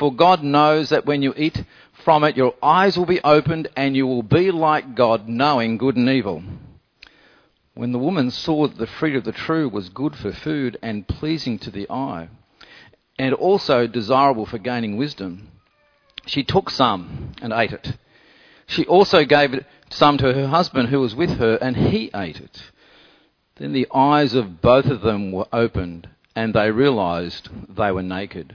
For God knows that when you eat from it, your eyes will be opened and you will be like God, knowing good and evil. When the woman saw that the fruit of the tree was good for food and pleasing to the eye, and also desirable for gaining wisdom, she took some and ate it. She also gave some to her husband who was with her, and he ate it. Then the eyes of both of them were opened, and they realized they were naked.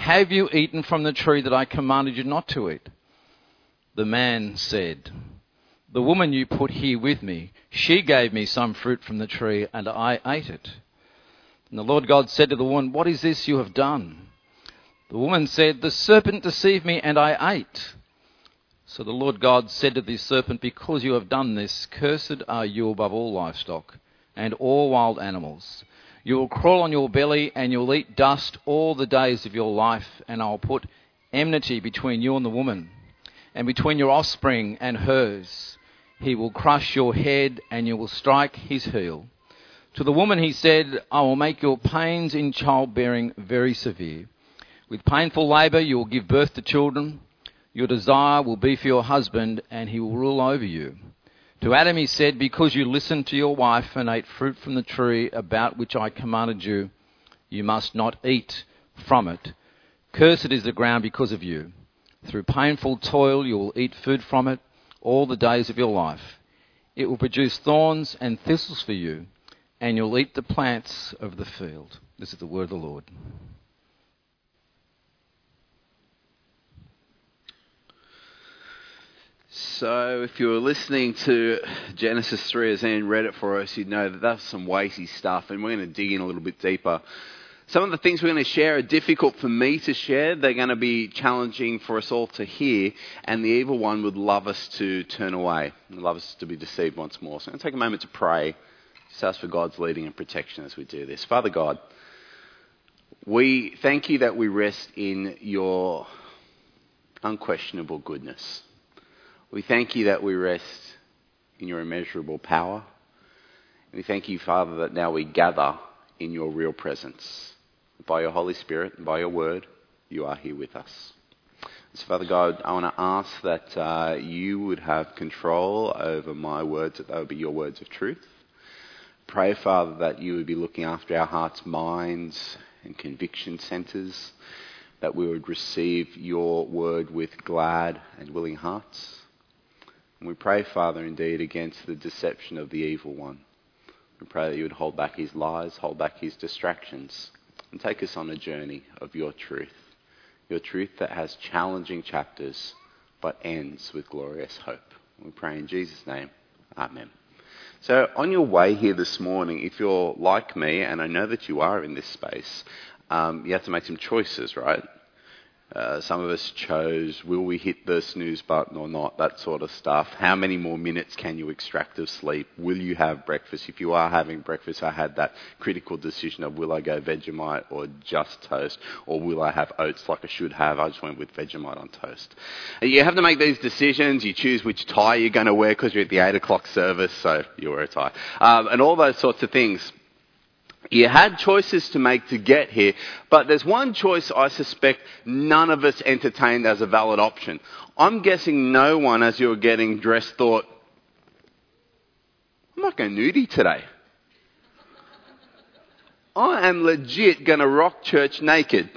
Have you eaten from the tree that I commanded you not to eat? The man said, The woman you put here with me, she gave me some fruit from the tree, and I ate it. And the Lord God said to the woman, What is this you have done? The woman said, The serpent deceived me, and I ate. So the Lord God said to the serpent, Because you have done this, cursed are you above all livestock and all wild animals. You will crawl on your belly and you'll eat dust all the days of your life, and I'll put enmity between you and the woman, and between your offspring and hers. He will crush your head, and you will strike his heel. To the woman he said, I will make your pains in childbearing very severe. With painful labour you will give birth to children. Your desire will be for your husband, and he will rule over you. To Adam he said, Because you listened to your wife and ate fruit from the tree about which I commanded you, you must not eat from it. Cursed is the ground because of you. Through painful toil you will eat food from it all the days of your life. It will produce thorns and thistles for you, and you'll eat the plants of the field. This is the word of the Lord. So, if you were listening to Genesis 3 as Anne read it for us, you'd know that that's some weighty stuff, and we're going to dig in a little bit deeper. Some of the things we're going to share are difficult for me to share. They're going to be challenging for us all to hear, and the evil one would love us to turn away, and love us to be deceived once more. So, I'm going to take a moment to pray, just ask for God's leading and protection as we do this. Father God, we thank you that we rest in your unquestionable goodness. We thank you that we rest in your immeasurable power. We thank you, Father, that now we gather in your real presence. By your Holy Spirit and by your word, you are here with us. So, Father God, I want to ask that uh, you would have control over my words, that they would be your words of truth. Pray, Father, that you would be looking after our hearts, minds, and conviction centers, that we would receive your word with glad and willing hearts. And we pray, Father, indeed, against the deception of the evil one. We pray that you would hold back his lies, hold back his distractions, and take us on a journey of your truth. Your truth that has challenging chapters, but ends with glorious hope. We pray in Jesus' name. Amen. So, on your way here this morning, if you're like me, and I know that you are in this space, um, you have to make some choices, right? Uh, some of us chose, will we hit the snooze button or not? That sort of stuff. How many more minutes can you extract of sleep? Will you have breakfast? If you are having breakfast, I had that critical decision of will I go Vegemite or just toast? Or will I have oats like I should have? I just went with Vegemite on toast. And you have to make these decisions. You choose which tie you're going to wear because you're at the 8 o'clock service, so you wear a tie. Um, and all those sorts of things. You had choices to make to get here, but there's one choice I suspect none of us entertained as a valid option. I'm guessing no one, as you were getting dressed, thought, I'm not going nudie today. I am legit going to rock church naked.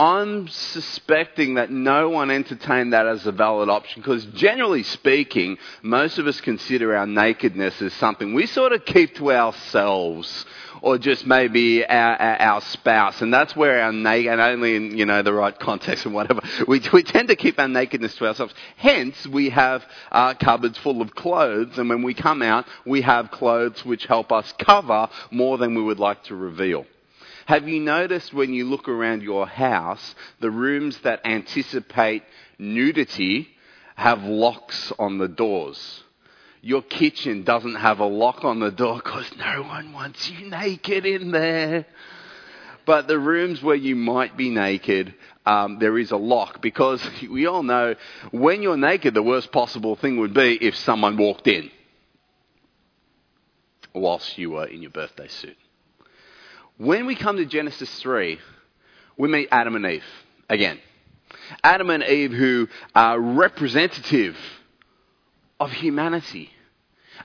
I'm suspecting that no one entertained that as a valid option because, generally speaking, most of us consider our nakedness as something we sort of keep to ourselves or just maybe our, our spouse. And that's where our naked, and only in, you know, the right context and whatever, we, we tend to keep our nakedness to ourselves. Hence, we have uh, cupboards full of clothes, and when we come out, we have clothes which help us cover more than we would like to reveal. Have you noticed when you look around your house, the rooms that anticipate nudity have locks on the doors? Your kitchen doesn't have a lock on the door because no one wants you naked in there. But the rooms where you might be naked, um, there is a lock because we all know when you're naked, the worst possible thing would be if someone walked in whilst you were in your birthday suit. When we come to Genesis 3, we meet Adam and Eve again. Adam and Eve, who are representative of humanity.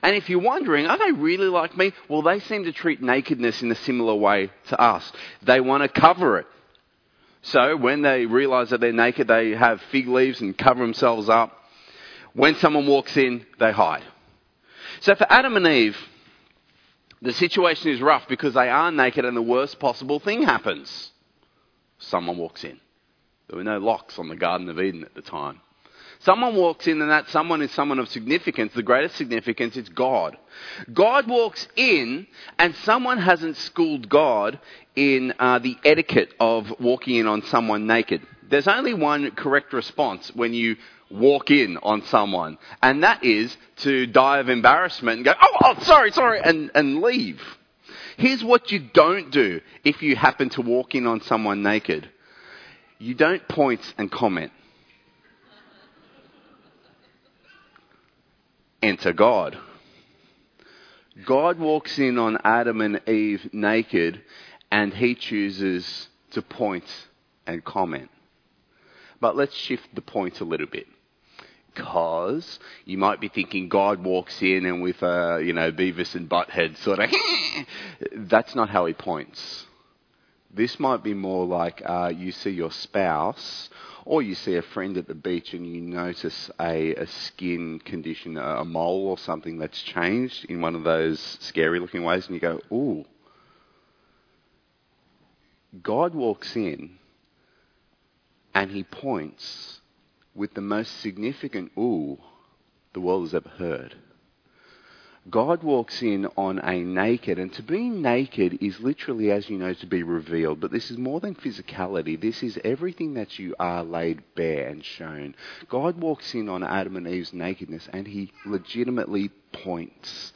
And if you're wondering, are they really like me? Well, they seem to treat nakedness in a similar way to us. They want to cover it. So when they realize that they're naked, they have fig leaves and cover themselves up. When someone walks in, they hide. So for Adam and Eve, the situation is rough because they are naked and the worst possible thing happens. Someone walks in. There were no locks on the Garden of Eden at the time. Someone walks in, and that someone is someone of significance. The greatest significance is God. God walks in, and someone hasn't schooled God in uh, the etiquette of walking in on someone naked. There's only one correct response when you walk in on someone, and that is to die of embarrassment and go, oh, oh sorry, sorry, and, and leave. Here's what you don't do if you happen to walk in on someone naked you don't point and comment. enter God. God walks in on Adam and Eve naked and he chooses to point and comment. But let's shift the point a little bit. Because you might be thinking God walks in and with, uh, you know, Beavis and Butthead sort of, that's not how he points. This might be more like uh, you see your spouse or you see a friend at the beach and you notice a, a skin condition, a, a mole or something that's changed in one of those scary looking ways, and you go, ooh. God walks in and he points with the most significant ooh the world has ever heard. God walks in on a naked, and to be naked is literally, as you know, to be revealed. But this is more than physicality. This is everything that you are laid bare and shown. God walks in on Adam and Eve's nakedness, and he legitimately points.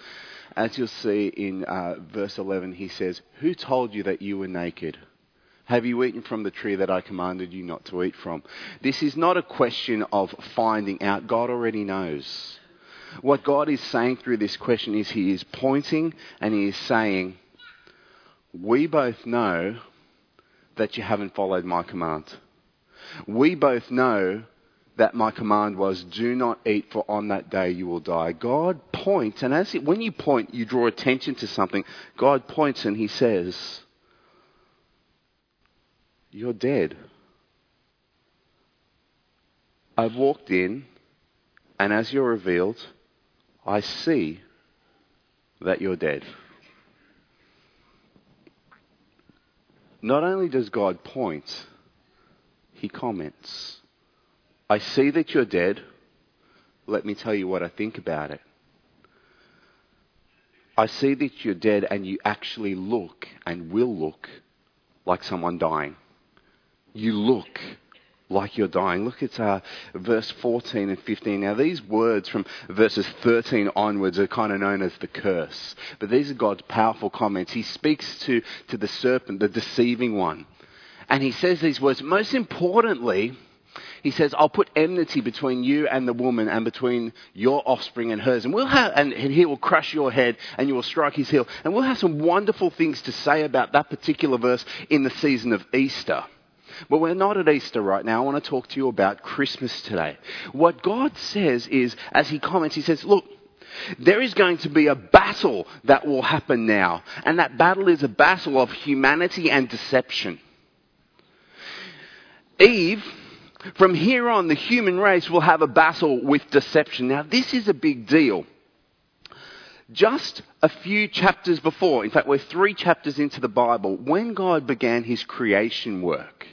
As you'll see in uh, verse 11, he says, Who told you that you were naked? Have you eaten from the tree that I commanded you not to eat from? This is not a question of finding out. God already knows. What God is saying through this question is He is pointing and He is saying, We both know that you haven't followed my command. We both know that my command was, Do not eat, for on that day you will die. God points, and as it, when you point, you draw attention to something. God points and He says, You're dead. I've walked in, and as you're revealed, I see that you're dead. Not only does God point, he comments. I see that you're dead. Let me tell you what I think about it. I see that you're dead and you actually look and will look like someone dying. You look like you're dying. Look at uh, verse 14 and 15. Now, these words from verses 13 onwards are kind of known as the curse. But these are God's powerful comments. He speaks to, to the serpent, the deceiving one. And he says these words. Most importantly, he says, I'll put enmity between you and the woman and between your offspring and hers. And, we'll have, and he will crush your head and you will strike his heel. And we'll have some wonderful things to say about that particular verse in the season of Easter. But we're not at Easter right now. I want to talk to you about Christmas today. What God says is, as He comments, He says, Look, there is going to be a battle that will happen now. And that battle is a battle of humanity and deception. Eve, from here on, the human race will have a battle with deception. Now, this is a big deal. Just a few chapters before, in fact, we're three chapters into the Bible, when God began his creation work.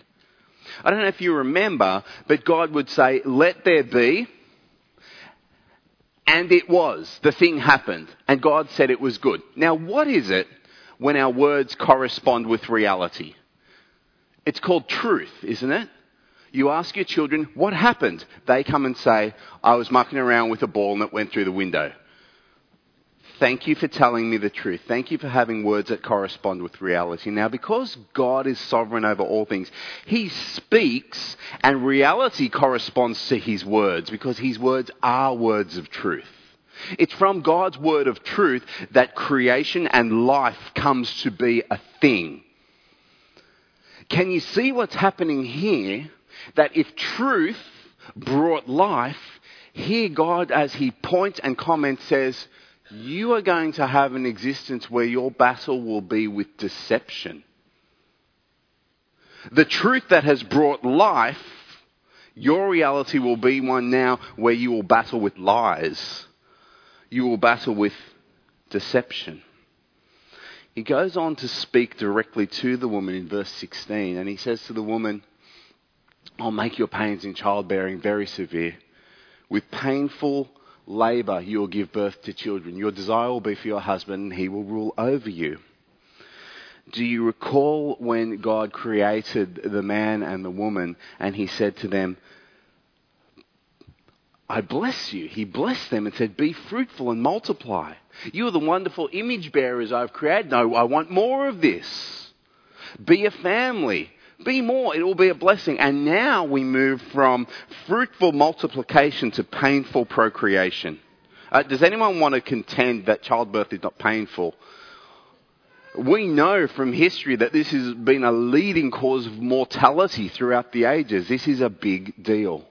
I don't know if you remember, but God would say, Let there be. And it was. The thing happened. And God said it was good. Now, what is it when our words correspond with reality? It's called truth, isn't it? You ask your children, what happened? They come and say, I was mucking around with a ball and it went through the window. Thank you for telling me the truth. Thank you for having words that correspond with reality. Now, because God is sovereign over all things, He speaks and reality corresponds to His words because His words are words of truth. It's from God's word of truth that creation and life comes to be a thing. Can you see what's happening here? That if truth brought life, here God, as He points and comments, says, you are going to have an existence where your battle will be with deception. The truth that has brought life, your reality will be one now where you will battle with lies. You will battle with deception. He goes on to speak directly to the woman in verse 16, and he says to the woman, I'll make your pains in childbearing very severe. With painful labor, you will give birth to children. Your desire will be for your husband, and he will rule over you. Do you recall when God created the man and the woman and he said to them, I bless you. He blessed them and said, Be fruitful and multiply. You are the wonderful image bearers I've created. No, I want more of this. Be a family. Be more. It will be a blessing. And now we move from fruitful multiplication to painful procreation. Uh, does anyone want to contend that childbirth is not painful? We know from history that this has been a leading cause of mortality throughout the ages. This is a big deal.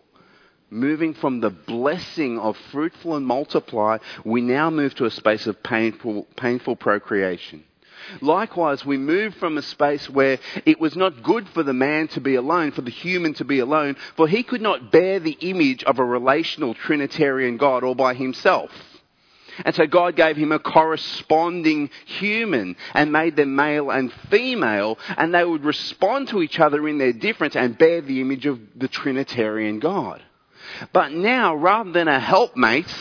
Moving from the blessing of fruitful and multiply, we now move to a space of painful, painful procreation. Likewise, we move from a space where it was not good for the man to be alone, for the human to be alone, for he could not bear the image of a relational Trinitarian God all by himself. And so God gave him a corresponding human and made them male and female, and they would respond to each other in their difference and bear the image of the Trinitarian God. But now, rather than a helpmate,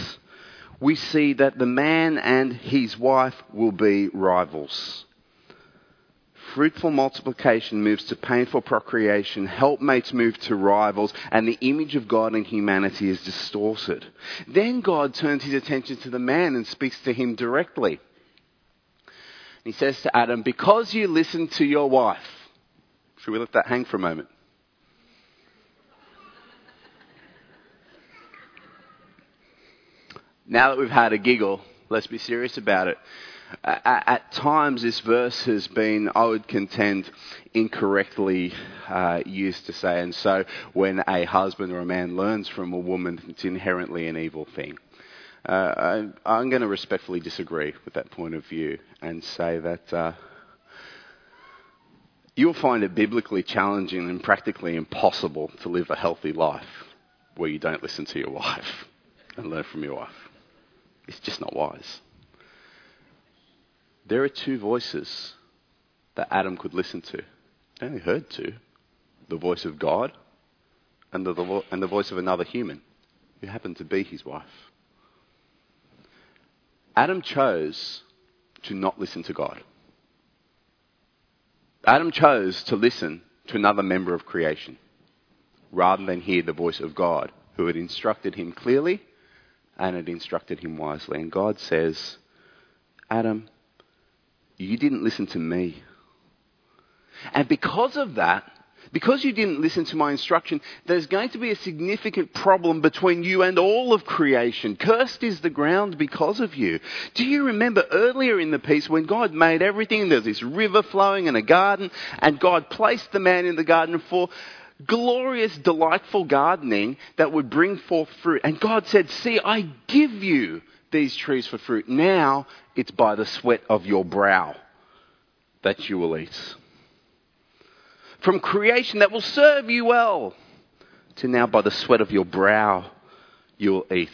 we see that the man and his wife will be rivals. Fruitful multiplication moves to painful procreation, helpmates move to rivals, and the image of God in humanity is distorted. Then God turns his attention to the man and speaks to him directly. He says to Adam, Because you listened to your wife. Should we let that hang for a moment? Now that we've had a giggle, let's be serious about it. At, times, this verse has been, I would contend, incorrectly uh, used to say, and so when a husband or a man learns from a woman, it's inherently an evil thing. Uh, I, am going to respectfully disagree with that point of view and say that uh, you'll find it biblically challenging and practically impossible to live a healthy life where you don't listen to your wife and learn from your wife. It's just not wise. There are two voices that Adam could listen to. He only heard two the voice of God and the, the, and the voice of another human who happened to be his wife. Adam chose to not listen to God. Adam chose to listen to another member of creation rather than hear the voice of God who had instructed him clearly and had instructed him wisely. And God says, Adam, you didn't listen to me. And because of that, because you didn't listen to my instruction, there's going to be a significant problem between you and all of creation. Cursed is the ground because of you. Do you remember earlier in the piece when God made everything? There's this river flowing and a garden, and God placed the man in the garden for glorious, delightful gardening that would bring forth fruit. And God said, See, I give you these trees for fruit. Now it's by the sweat of your brow that you will eat. from creation that will serve you well, to now by the sweat of your brow you'll eat.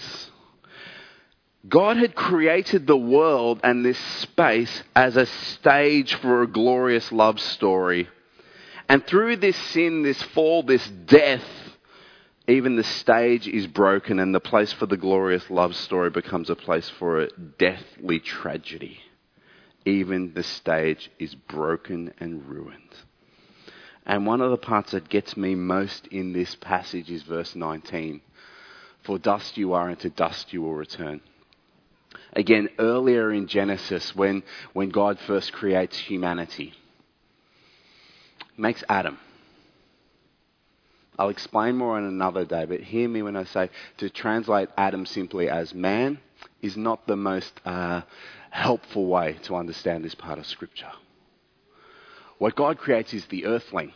God had created the world and this space as a stage for a glorious love story. And through this sin, this fall, this death, even the stage is broken and the place for the glorious love story becomes a place for a deathly tragedy. Even the stage is broken and ruined. And one of the parts that gets me most in this passage is verse 19. For dust you are, and to dust you will return. Again, earlier in Genesis, when, when God first creates humanity, makes Adam. I'll explain more on another day, but hear me when I say to translate Adam simply as man is not the most uh, helpful way to understand this part of Scripture. What God creates is the earthling,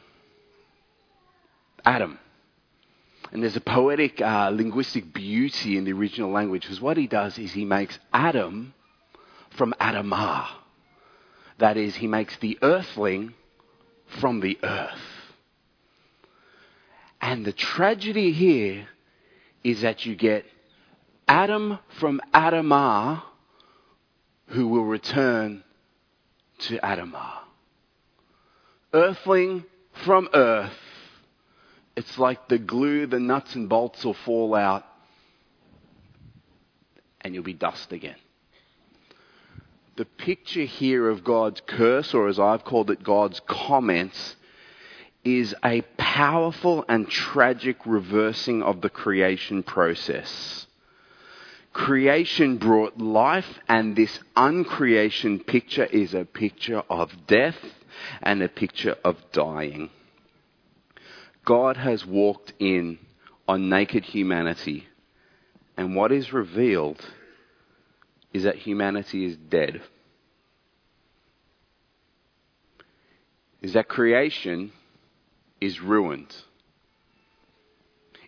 Adam. And there's a poetic uh, linguistic beauty in the original language because what he does is he makes Adam from Adamah. That is, he makes the earthling from the earth. And the tragedy here is that you get Adam from Adamah who will return to Adamah. Earthling from earth it's like the glue, the nuts and bolts will fall out and you'll be dust again. The picture here of God's curse, or as I've called it, God's comments, is a powerful and tragic reversing of the creation process. Creation brought life, and this uncreation picture is a picture of death and a picture of dying. God has walked in on naked humanity, and what is revealed is that humanity is dead. Is that creation is ruined.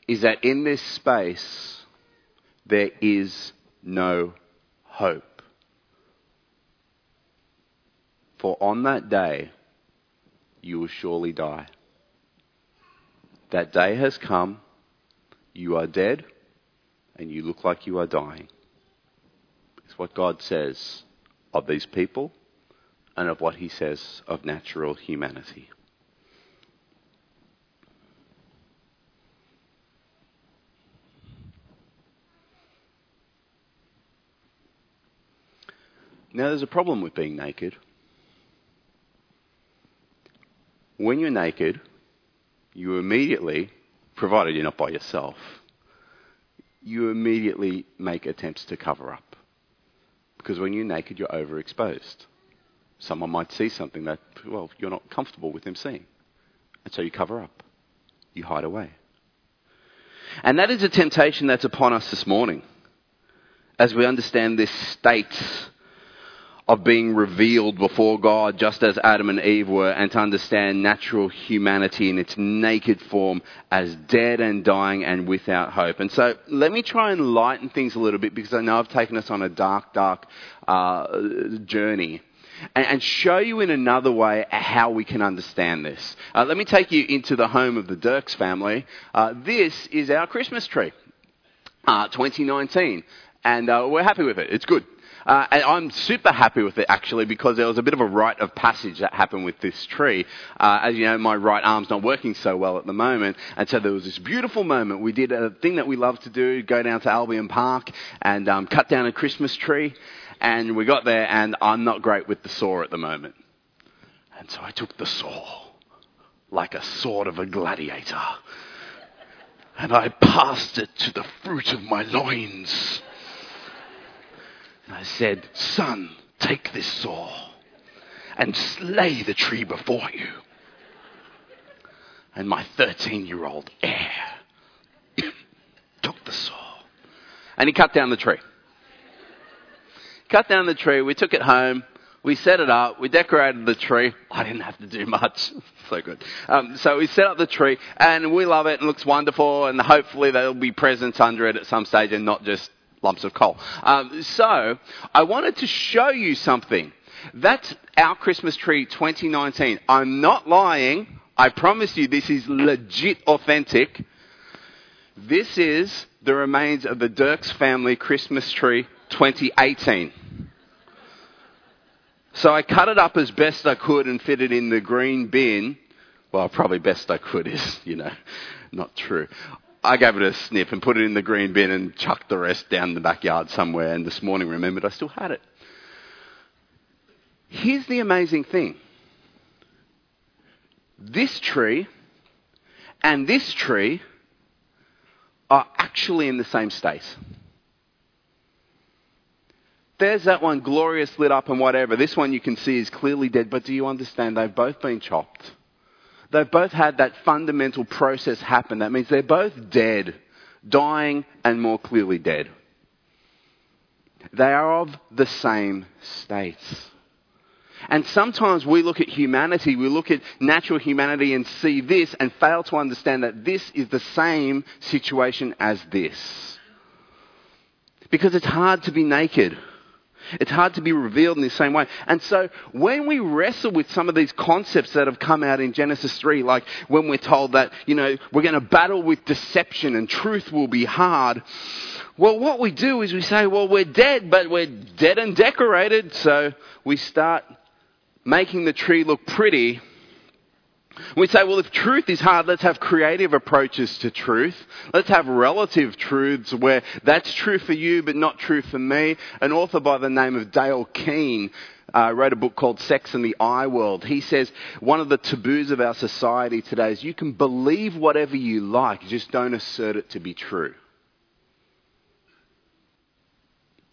Is that in this space there is no hope. For on that day you will surely die. That day has come. You are dead and you look like you are dying. What God says of these people and of what he says of natural humanity. Now, there's a problem with being naked. When you're naked, you immediately, provided you're not by yourself, you immediately make attempts to cover up. Because when you're naked, you're overexposed. Someone might see something that, well, you're not comfortable with them seeing. And so you cover up. You hide away. And that is a temptation that's upon us this morning as we understand this state of being revealed before God, just as Adam and Eve were, and to understand natural humanity in its naked form as dead and dying and without hope. And so let me try and lighten things a little bit because I know I've taken us on a dark, dark uh, journey. And, show you in another way how we can understand this. Uh, let me take you into the home of the Dirks family. Uh, this is our Christmas tree, uh, 2019, and uh, we're happy with it. It's good. Uh, and I'm super happy with it actually because there was a bit of a rite of passage that happened with this tree. Uh, as you know, my right arm's not working so well at the moment, and so there was this beautiful moment. We did a thing that we love to do: go down to Albion Park and um, cut down a Christmas tree. And we got there, and I'm not great with the saw at the moment. And so I took the saw like a sword of a gladiator. And I passed it to the fruit of my loins. I said, Son, take this saw and slay the tree before you. And my 13 year old heir took the saw and he cut down the tree. Cut down the tree, we took it home, we set it up, we decorated the tree. I didn't have to do much. so good. Um, so we set up the tree and we love it and it looks wonderful and hopefully there'll be presents under it at some stage and not just lumps of coal. Um, so I wanted to show you something. That's our Christmas tree 2019. I'm not lying. I promise you, this is legit authentic. This is the remains of the Dirks family Christmas tree 2018. So I cut it up as best I could and fit it in the green bin. Well, probably best I could is, you know, not true. I gave it a sniff and put it in the green bin and chucked the rest down the backyard somewhere. And this morning remembered I still had it. Here's the amazing thing this tree and this tree are actually in the same state. There's that one glorious lit up and whatever. This one you can see is clearly dead, but do you understand they've both been chopped? They've both had that fundamental process happen. That means they're both dead, dying and more clearly dead. They are of the same states. And sometimes we look at humanity, we look at natural humanity and see this and fail to understand that this is the same situation as this. Because it's hard to be naked. It's hard to be revealed in the same way. And so when we wrestle with some of these concepts that have come out in Genesis 3, like when we're told that, you know, we're going to battle with deception and truth will be hard, well, what we do is we say, well, we're dead, but we're dead and decorated. So we start making the tree look pretty, we say, well, if truth is hard, let's have creative approaches to truth. Let's have relative truths where that's true for you, but not true for me. An author by the name of Dale Kuehne uh, wrote a book called Sex and the I World. He says one of the taboos of our society today is you can believe whatever you like, just don't assert it to be true.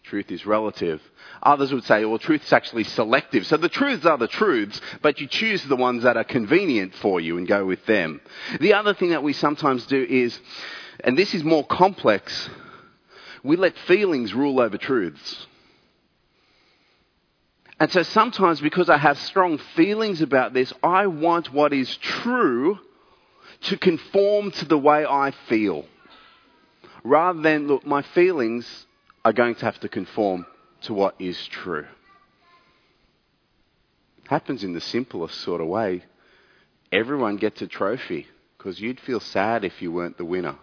Truth is relative. Others would say, well, truth is actually selective. So the truths are the truths, but you choose the ones that are convenient for you and go with them. The other thing that we sometimes do is, and this is more complex, we let feelings rule over truths. And so sometimes because I have strong feelings about this, I want what is true to conform to the way I feel. Rather than, look, my feelings are going to have to conform to what is true. Happens in the simplest sort of way. Everyone gets a trophy because you'd feel sad if you weren't the winner.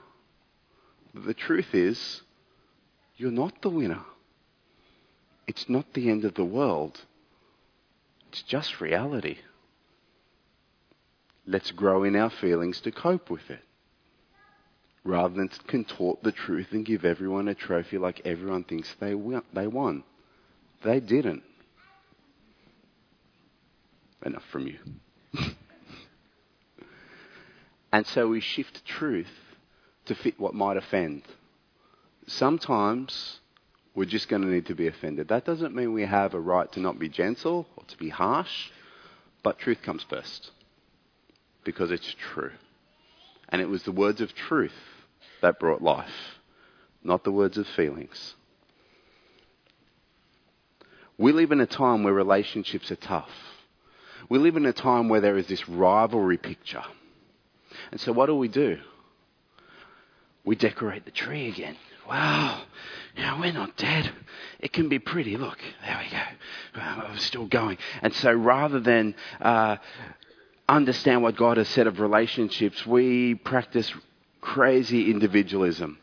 But the truth is, you're not the winner. It's not the end of the world. It's just reality. Let's grow in our feelings to cope with it rather than contort the truth and give everyone a trophy like everyone thinks they won. They didn't. Enough from you. and so we shift truth to fit what might offend. Sometimes we're just going to need to be offended. That doesn't mean we have a right to not be gentle or to be harsh, but truth comes first because it's true. And it was the words of truth that brought life, not the words of feelings. We live in a time where relationships are tough. We live in a time where there is this rivalry picture. And so, what do we do? We decorate the tree again. Wow, know, we're not dead. It can be pretty. Look, there we go. We're still going. And so, rather than uh, understand what God has said of relationships, we practice crazy individualism.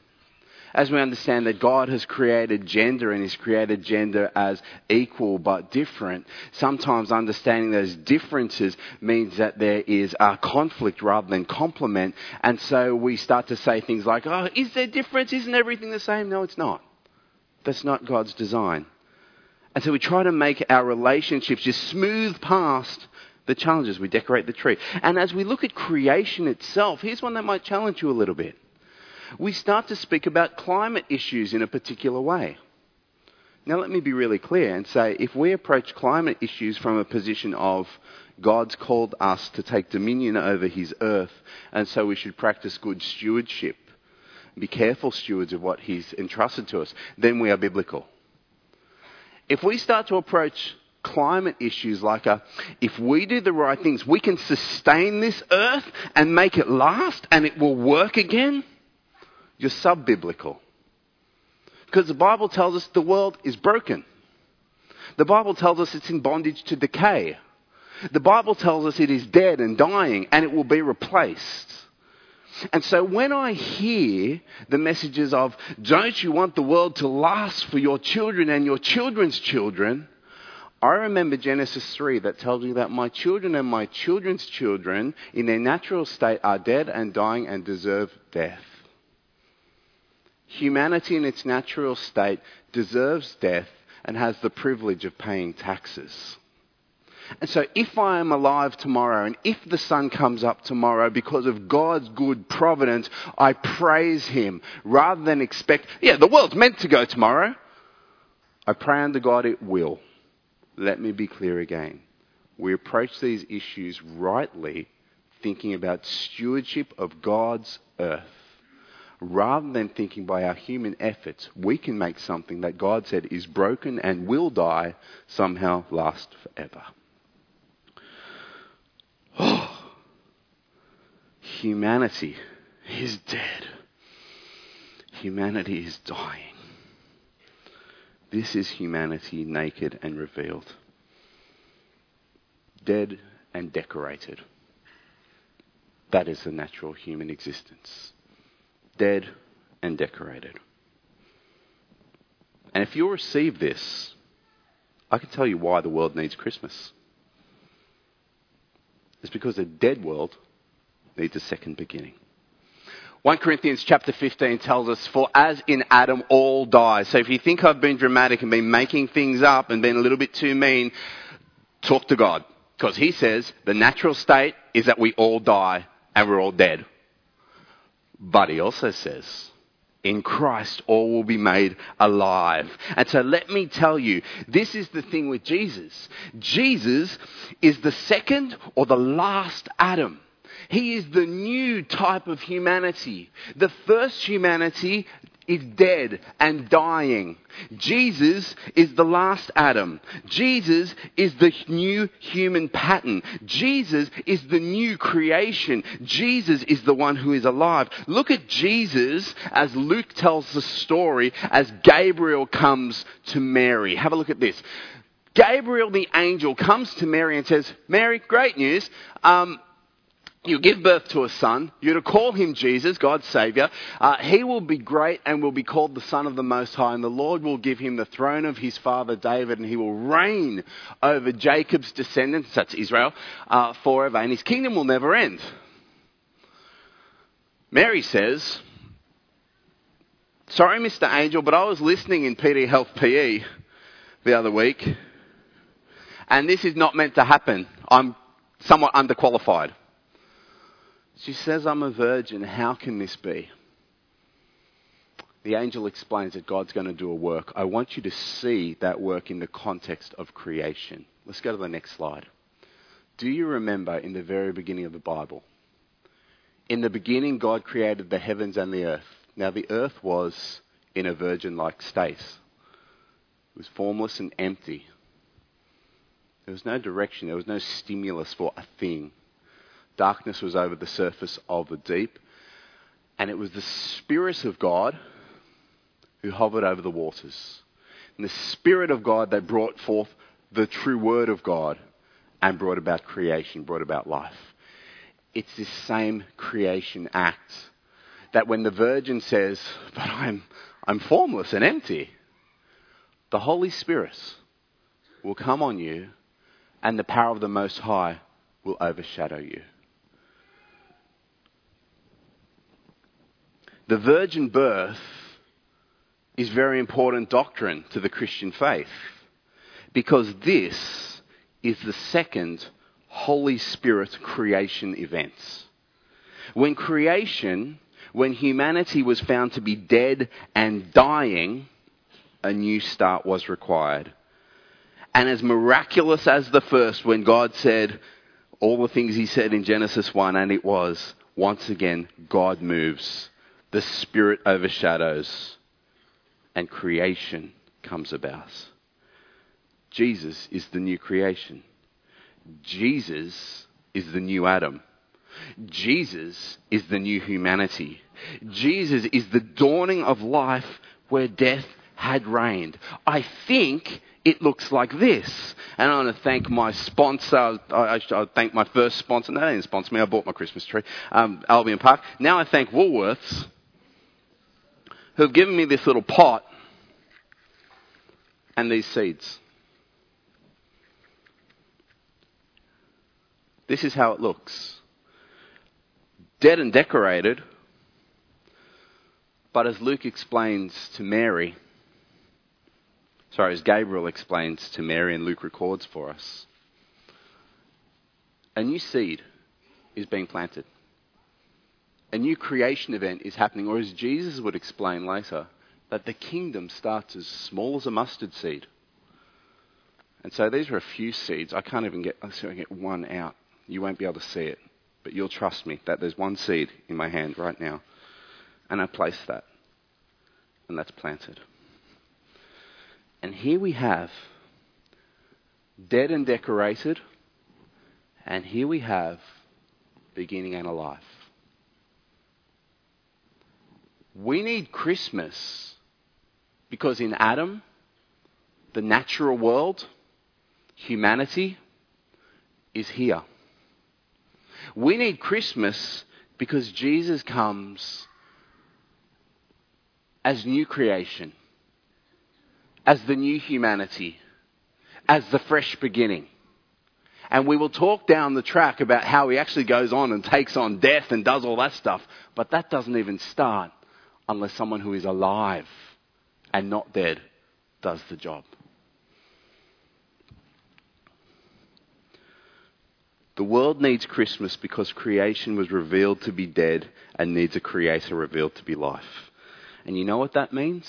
As we understand that God has created gender and He's created gender as equal but different, sometimes understanding those differences means that there is a conflict rather than complement. And so we start to say things like, oh, is there difference? Isn't everything the same? No, it's not. That's not God's design. And so we try to make our relationships just smooth past the challenges. We decorate the tree. And as we look at creation itself, here's one that might challenge you a little bit. We start to speak about climate issues in a particular way. Now, let me be really clear and say if we approach climate issues from a position of God's called us to take dominion over His earth, and so we should practice good stewardship, be careful stewards of what He's entrusted to us, then we are biblical. If we start to approach climate issues like a, if we do the right things, we can sustain this earth and make it last and it will work again, you're sub biblical. Because the Bible tells us the world is broken. The Bible tells us it's in bondage to decay. The Bible tells us it is dead and dying and it will be replaced. And so when I hear the messages of, don't you want the world to last for your children and your children's children? I remember Genesis 3 that tells me that my children and my children's children in their natural state are dead and dying and deserve death. Humanity in its natural state deserves death and has the privilege of paying taxes. And so, if I am alive tomorrow and if the sun comes up tomorrow because of God's good providence, I praise Him rather than expect, yeah, the world's meant to go tomorrow. I pray unto God it will. Let me be clear again. We approach these issues rightly, thinking about stewardship of God's earth. Rather than thinking by our human efforts, we can make something that God said is broken and will die somehow last forever. Oh, humanity is dead. Humanity is dying. This is humanity naked and revealed, dead and decorated. That is the natural human existence. Dead and decorated. And if you'll receive this, I can tell you why the world needs Christmas. It's because a dead world needs a second beginning. 1 Corinthians chapter 15 tells us, For as in Adam all die. So if you think I've been dramatic and been making things up and been a little bit too mean, talk to God. Because he says the natural state is that we all die and we're all dead. But he also says, in Christ all will be made alive. And so let me tell you, this is the thing with Jesus. Jesus is the second or the last Adam. He is the new type of humanity. The first humanity is dead and dying. Jesus is the last Adam. Jesus is the new human pattern. Jesus is the new creation. Jesus is the one who is alive. Look at Jesus as Luke tells the story as Gabriel comes to Mary. Have a look at this. Gabriel the angel comes to Mary and says, Mary, great news. Um, you give birth to a son. You're to call him Jesus, God's Savior. Uh, he will be great and will be called the Son of the Most High. And the Lord will give him the throne of his father David, and he will reign over Jacob's descendants, that's Israel, uh, forever. And his kingdom will never end. Mary says, Sorry, Mr. Angel, but I was listening in PD Health PE the other week, and this is not meant to happen. I'm somewhat underqualified. She says, I'm a virgin. How can this be? The angel explains that God's going to do a work. I want you to see that work in the context of creation. Let's go to the next slide. Do you remember in the very beginning of the Bible? In the beginning, God created the heavens and the earth. Now, the earth was in a virgin like state, it was formless and empty. There was no direction, there was no stimulus for a thing. Darkness was over the surface of the deep. And it was the Spirit of God who hovered over the waters. And the Spirit of God that brought forth the true Word of God and brought about creation, brought about life. It's this same creation act that when the virgin says, But I'm, I'm formless and empty, the Holy Spirit will come on you and the power of the Most High will overshadow you. The virgin birth is very important doctrine to the Christian faith because this is the second Holy Spirit creation event. When creation, when humanity was found to be dead and dying, a new start was required. And as miraculous as the first, when God said all the things he said in Genesis 1, and it was, once again, God moves the Spirit overshadows, and creation comes about. Jesus is the new creation. Jesus is the new Adam. Jesus is the new humanity. Jesus is the dawning of life where death had reigned. I think it looks like this. And I want to thank my sponsor. I, I, thank my first sponsor. No, they didn't sponsor me. I bought my Christmas tree, um, Albion Park. Now I thank Woolworths, who have given me this little pot and these seeds. This is how it looks. Dead and decorated, but as Luke explains to Mary, sorry, as Gabriel explains to Mary and Luke records for us, a new seed is being planted. A new creation event is happening, or as Jesus would explain later, that the kingdom starts as small as a mustard seed. And so these are a few seeds. I can't even get, I can get one out. You won't be able to see it. But you'll trust me that there's one seed in my hand right now. And I place that. And that's planted. And here we have dead and decorated. And here we have beginning and alive. We need Christmas because in Adam, the natural world, humanity is here. We need Christmas because Jesus comes as new creation, as the new humanity, as the fresh beginning. And we will talk down the track about how he actually goes on and takes on death and does all that stuff. But that doesn't even start unless someone who is alive and not dead does the job. The world needs Christmas because creation was revealed to be dead and needs a creator revealed to be life. And you know what that means?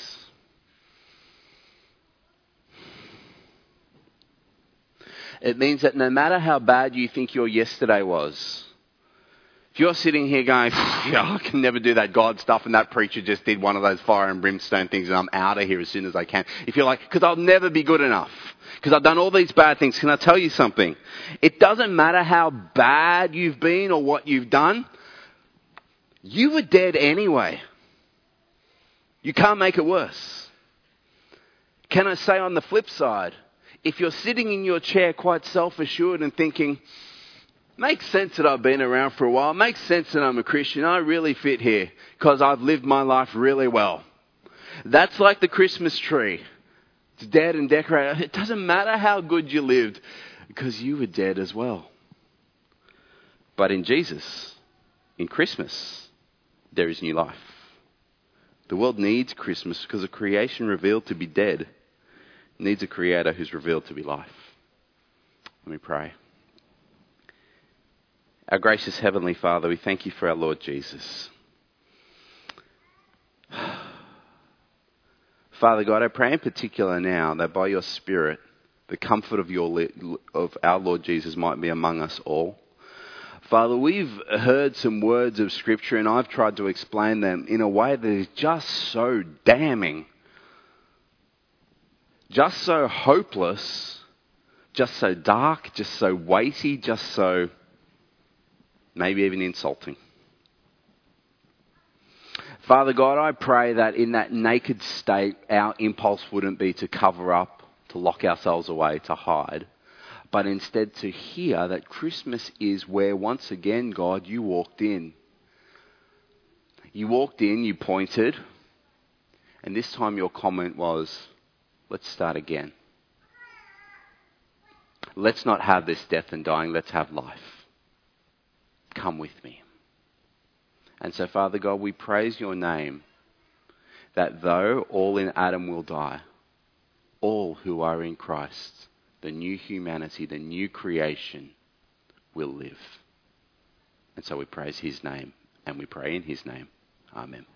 It means that no matter how bad you think your yesterday was, you're sitting here going, yeah, I can never do that God stuff, and that preacher just did one of those fire and brimstone things, and I'm out of here as soon as I can. If you're like, because I'll never be good enough, because I've done all these bad things, can I tell you something? It doesn't matter how bad you've been or what you've done, you were dead anyway. You can't make it worse. Can I say on the flip side, if you're sitting in your chair quite self assured and thinking, Makes sense that I've been around for a while. Makes sense that I'm a Christian. I really fit here because I've lived my life really well. That's like the Christmas tree. It's dead and decorated. It doesn't matter how good you lived because you were dead as well. But in Jesus, in Christmas, there is new life. The world needs Christmas because a creation revealed to be dead needs a creator who's revealed to be life. Let me pray. Our gracious Heavenly Father, we thank you for our Lord Jesus. Father God, I pray in particular now that by your Spirit, the comfort of, your, of our Lord Jesus might be among us all. Father, we've heard some words of Scripture and I've tried to explain them in a way that is just so damning, just so hopeless, just so dark, just so weighty, just so maybe even insulting. Father God, I pray that in that naked state, our impulse wouldn't be to cover up, to lock ourselves away, to hide, but instead to hear that Christmas is where once again, God, you walked in. You walked in, you pointed, and this time your comment was, let's start again. Let's not have this death and dying, let's have life. Come with me. And so, Father God, we praise your name that though all in Adam will die, all who are in Christ, the new humanity, the new creation, will live. And so we praise his name and we pray in his name. Amen.